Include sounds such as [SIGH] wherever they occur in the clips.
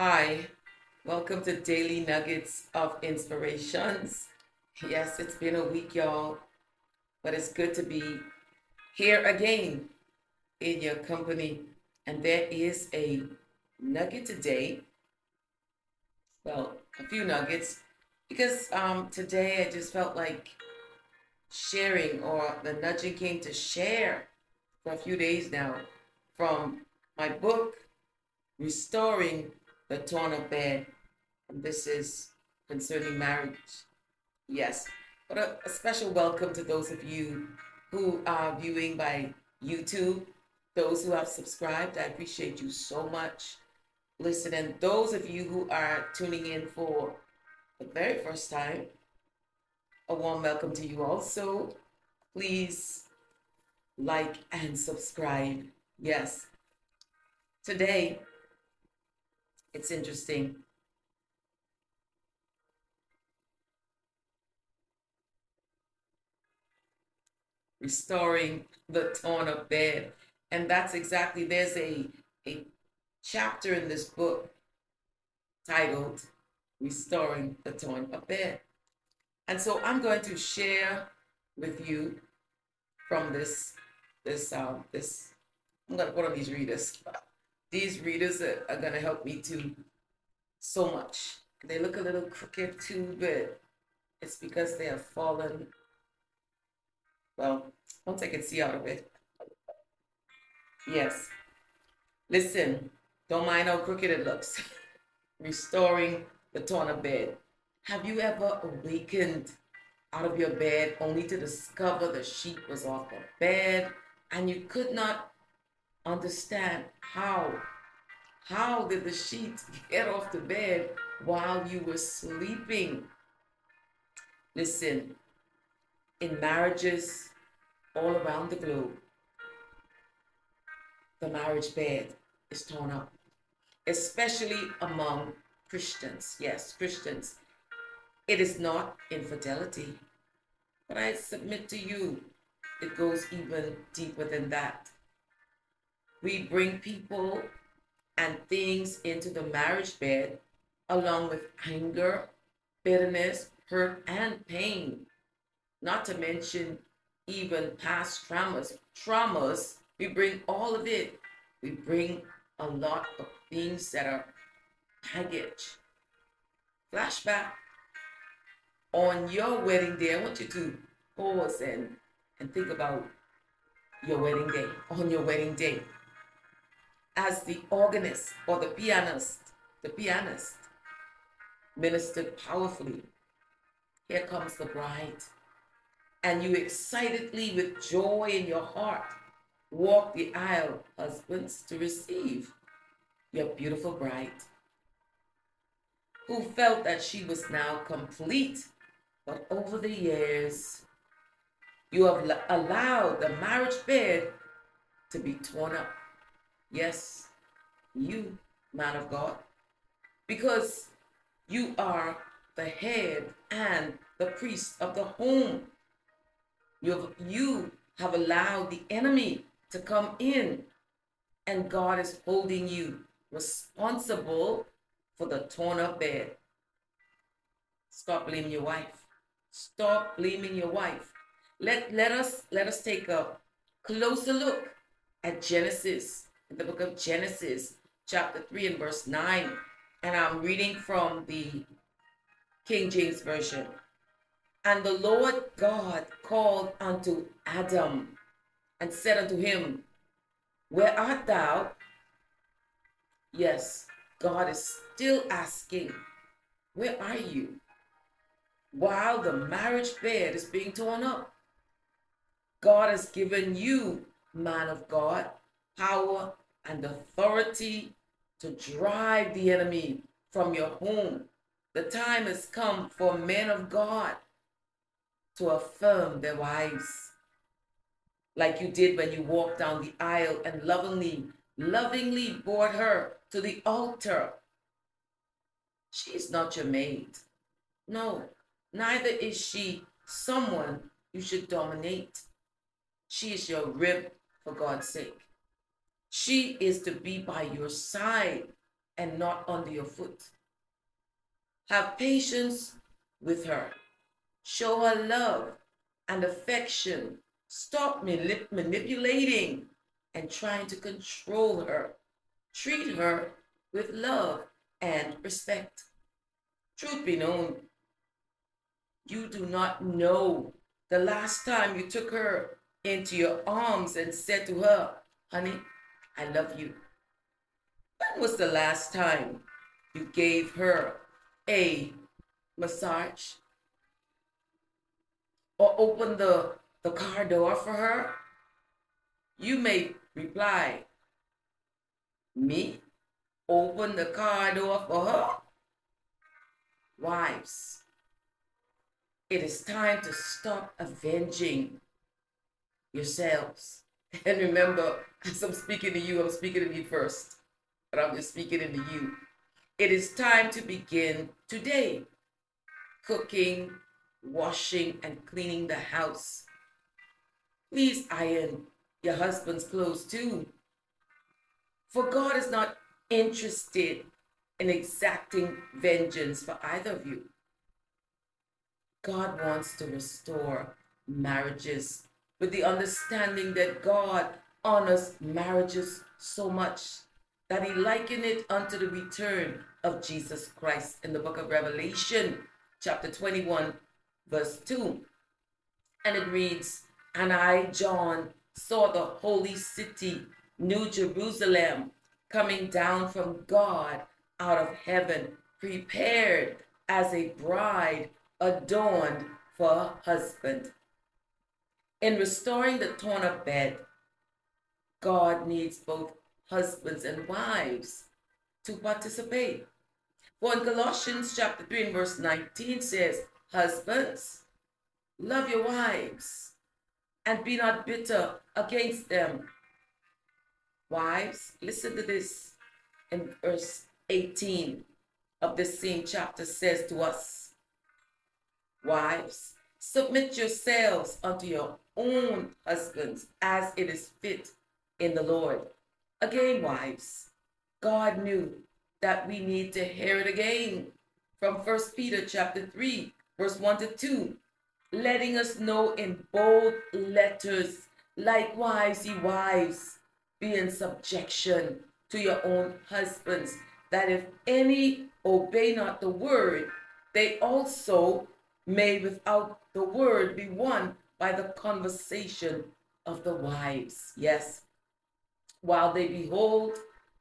Hi, welcome to Daily Nuggets of Inspirations. Yes, it's been a week, y'all, but it's good to be here again in your company. And there is a nugget today. Well, a few nuggets, because um, today I just felt like sharing, or the nudging came to share for a few days now from my book, Restoring the Torn Up Bed. And this is concerning marriage. Yes, but a, a special welcome to those of you who are viewing by YouTube, those who have subscribed. I appreciate you so much. Listen, and those of you who are tuning in for the very first time, a warm welcome to you also. Please like and subscribe. Yes. Today, it's interesting. Restoring the torn up bed. And that's exactly, there's a, a chapter in this book titled Restoring the Torn Up Bed. And so I'm going to share with you from this, this, um, this, I'm to put on these readers. These readers are, are going to help me too so much. They look a little crooked too, but it's because they have fallen. Well, once I can see out of it. Yes. Listen, don't mind how crooked it looks. [LAUGHS] Restoring the torn up bed. Have you ever awakened out of your bed only to discover the sheet was off the bed and you could not understand how how did the sheet get off the bed while you were sleeping? Listen, in marriages all around the globe, the marriage bed is torn up, especially among Christians. Yes, Christians. It is not infidelity, but I submit to you, it goes even deeper than that. We bring people and things into the marriage bed, along with anger, bitterness, hurt, and pain. Not to mention even past traumas. Traumas, we bring all of it. We bring a lot of things that are baggage. Flashback. On your wedding day, I want you to pause and, and think about your wedding day, on your wedding day as the organist or the pianist, the pianist ministered powerfully. Here comes the bride. And you excitedly, with joy in your heart, walk the aisle, husbands, to receive your beautiful bride, who felt that she was now complete. But over the years, you have allowed the marriage bed to be torn up Yes, you, man of God, because you are the head and the priest of the home. You have, you have allowed the enemy to come in, and God is holding you responsible for the torn up bed. Stop blaming your wife. Stop blaming your wife. Let, let us let us take a closer look at Genesis in the book of Genesis, chapter 3 and verse 9. And I'm reading from the King James Version. And the Lord God called unto Adam and said unto him, Where art thou? Yes, God is still asking, Where are you? While the marriage bed is being torn up, God has given you, man of God, power and authority to drive the enemy from your home. The time has come for men of God to affirm their wives, like you did when you walked down the aisle and lovingly, lovingly brought her to the altar. She is not your maid. No, neither is she someone you should dominate. She is your rib for God's sake. She is to be by your side and not under your foot. Have patience with her. Show her love and affection. Stop manip- manipulating and trying to control her. Treat her with love and respect. Truth be known, you do not know the last time you took her into your arms and said to her, Honey, I love you. When was the last time you gave her a massage? Or opened the, the car door for her? You may reply, Me? Open the car door for her? Wives, it is time to stop avenging yourselves. [LAUGHS] And remember, I'm speaking to you, I'm speaking to me first, but I'm just speaking into you. It is time to begin today cooking, washing, and cleaning the house. Please iron your husband's clothes too. For God is not interested in exacting vengeance for either of you. God wants to restore marriages with the understanding that God honors marriages so much that he likened it unto the return of Jesus Christ in the book of Revelation, chapter 21, verse 2. And it reads, And I, John, saw the holy city, New Jerusalem, coming down from God out of heaven, prepared as a bride adorned for her husband. In restoring the torn up bed, God needs both husbands and wives to participate. For in Colossians chapter 3 and verse 19 says, Husbands, love your wives and be not bitter against them. Wives, listen to this in verse 18 of this same chapter says to us, Wives, submit yourselves unto your own husbands as it is fit in the Lord. Again, wives, God knew that we need to hear it again from 1 Peter chapter 3, verse 1 to 2, letting us know in bold letters, likewise, ye wives, be in subjection to your own husbands, that if any obey not the word, they also may without the word be won by the conversation of the wives. Yes. While they behold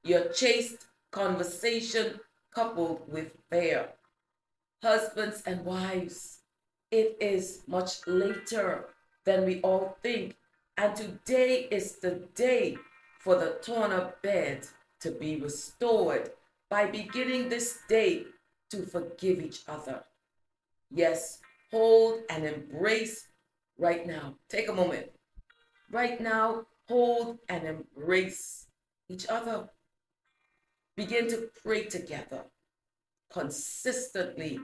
your chaste conversation coupled with fair. Husbands and wives, it is much later than we all think. And today is the day for the torn up bed to be restored by beginning this day to forgive each other. Yes, hold and embrace right now. Take a moment. Right now, hold and embrace each other. Begin to pray together consistently.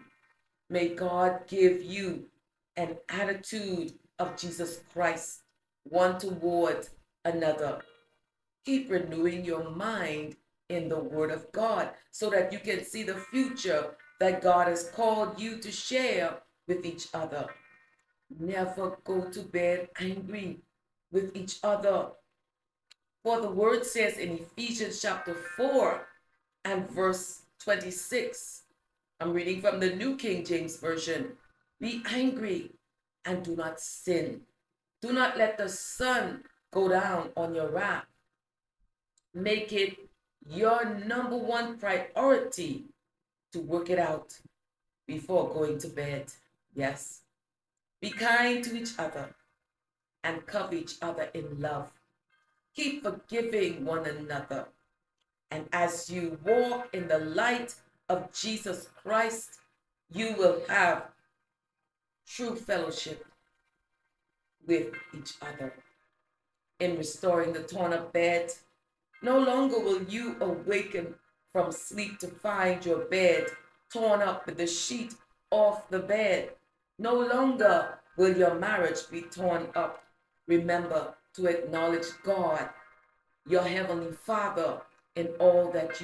May God give you an attitude of Jesus Christ, one toward another. Keep renewing your mind in the Word of God so that you can see the future that God has called you to share with each other. Never go to bed angry with each other. For the word says in Ephesians chapter 4 and verse 26, I'm reading from the New King James Version Be angry and do not sin. Do not let the sun go down on your wrath. Make it your number one priority to work it out before going to bed. Yes. Be kind to each other and cover each other in love. Keep forgiving one another. And as you walk in the light of Jesus Christ, you will have true fellowship with each other. In restoring the torn up bed, no longer will you awaken from sleep to find your bed torn up with the sheet off the bed. No longer will your marriage be torn up. Remember to acknowledge God, your Heavenly Father, in all that you